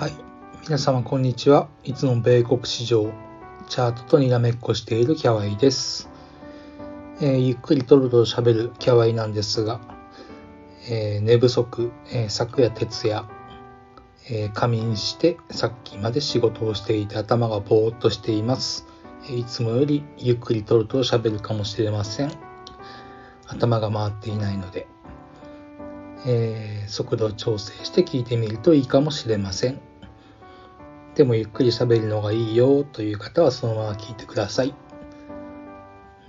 はい。皆様こんにちは。いつも米国市場、チャートとにらめっこしているキャワイです。えー、ゆっくりとろとろ喋るキャワイなんですが、えー、寝不足、えー、昨夜徹夜、え仮眠してさっきまで仕事をしていて頭がぼーっとしています。いつもよりゆっくりとろとろ喋るかもしれません。頭が回っていないので。えー、速度を調整して聞いてみるといいかもしれません。でもゆっくり喋るのがいいよという方はそのまま聞いてください。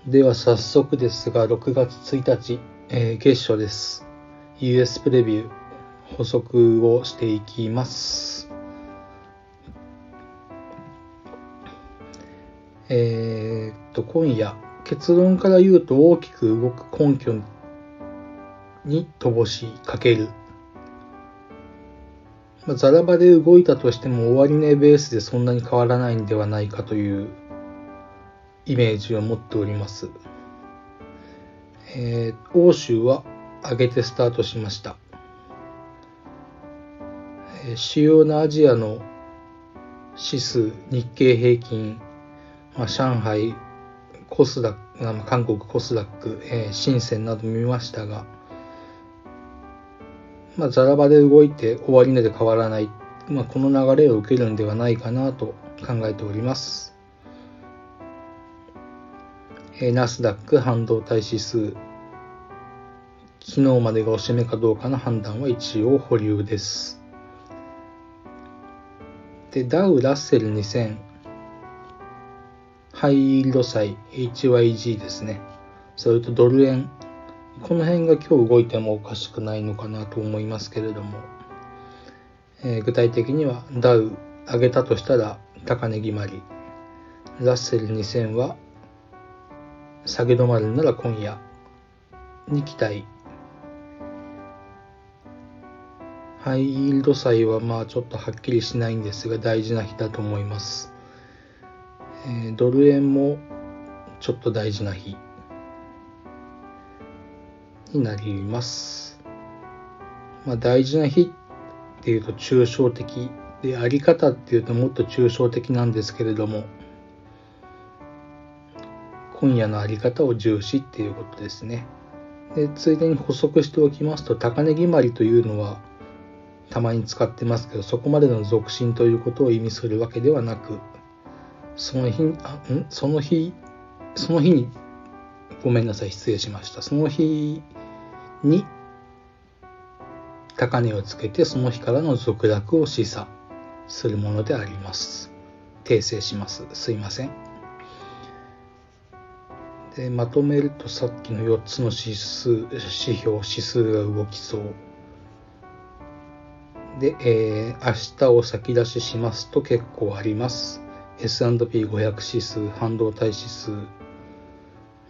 では早速ですが、6月1日、えー、月初です。US プレビュー、補足をしていきます。えー、っと、今夜、結論から言うと大きく動く根拠に乏しかける。まあ、ザラバで動いたとしても終わり値ベースでそんなに変わらないんではないかというイメージを持っております。えー、欧州は上げてスタートしました。えー、主要なアジアの指数、日経平均、まあ、上海、コスダック、韓国コスダック、えー、深センなど見ましたが、まあ、ザラ場で動いて終わり値で変わらない、まあ、この流れを受けるんではないかなと考えております。えナスダック半導体指数、昨日までがおしめかどうかの判断は一応保留です。で、ダウ・ラッセル2000、ハイイールド債 HYG ですね。それとドル円この辺が今日動いてもおかしくないのかなと思いますけれども、えー、具体的にはダウ上げたとしたら高値決まり、ラッセル2000は下げ止まるなら今夜に期待。ハイイールド債はまあちょっとはっきりしないんですが大事な日だと思います。えー、ドル円もちょっと大事な日。になります。まあ、大事な日っていうと抽象的であり方っていうともっと抽象的なんですけれども今夜のあり方を重視っていうことですね。でついでに補足しておきますと高値決まりというのはたまに使ってますけどそこまでの続進ということを意味するわけではなくその日あん？その日その日にごめんなさい失礼しましたその日に高値をつけてその日からの続落を示唆するものであります。訂正します。すいません。でまとめるとさっきの4つの指数指標指数が動きそうで、えー、明日を先出ししますと結構あります S&P500 指数半導体指数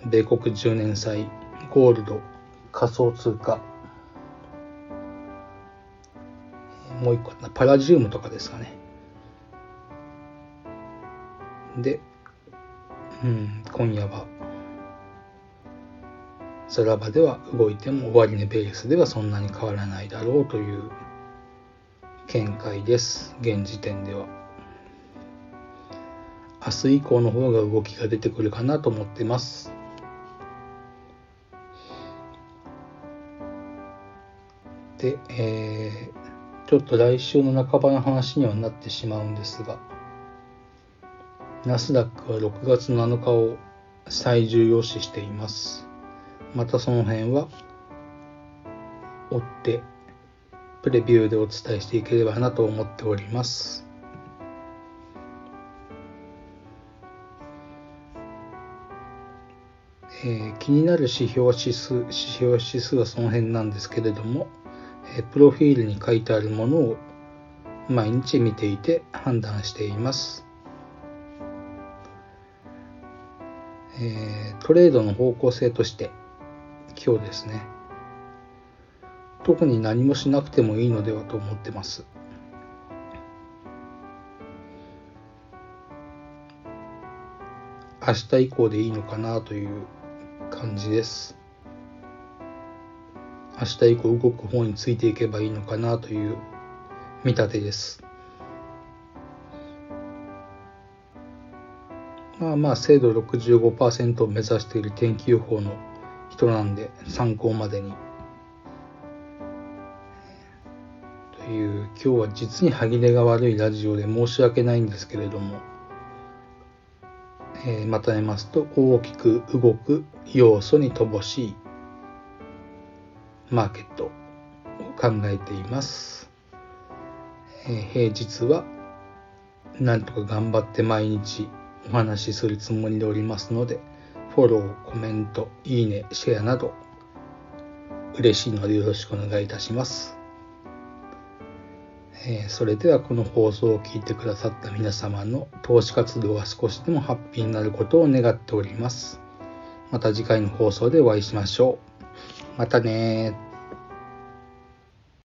米国10年債ゴールド仮想通貨。もう一個パラジウムとかですかね。で、うん、今夜はザラバでは動いても終わり値ベースではそんなに変わらないだろうという見解です。現時点では。明日以降の方が動きが出てくるかなと思ってます。で、えー、ちょっと来週の半ばの話にはなってしまうんですが、ナスダックは6月7日を最重要視しています。またその辺は追ってプレビューでお伝えしていければなと思っております。えー、気になる指標指数指標指数はその辺なんですけれどもプロフィールに書いてあるものを毎日見ていて判断しています。えー、トレードの方向性として今日ですね。特に何もしなくてもいいのではと思ってます。明日以降でいいのかなという感じです。明日以降動く方についていけばいいのかなという見立てです。まあまあ精度65%を目指している天気予報の人なんで参考までに。という今日は実に歯切れが悪いラジオで申し訳ないんですけれども、えー、まとめますと大きく動く要素に乏しいマーケットを考えています。えー、平日はなんとか頑張って毎日お話しするつもりでおりますので、フォロー、コメント、いいね、シェアなど嬉しいのでよろしくお願いいたします。えー、それではこの放送を聞いてくださった皆様の投資活動が少しでもハッピーになることを願っております。また次回の放送でお会いしましょう。またね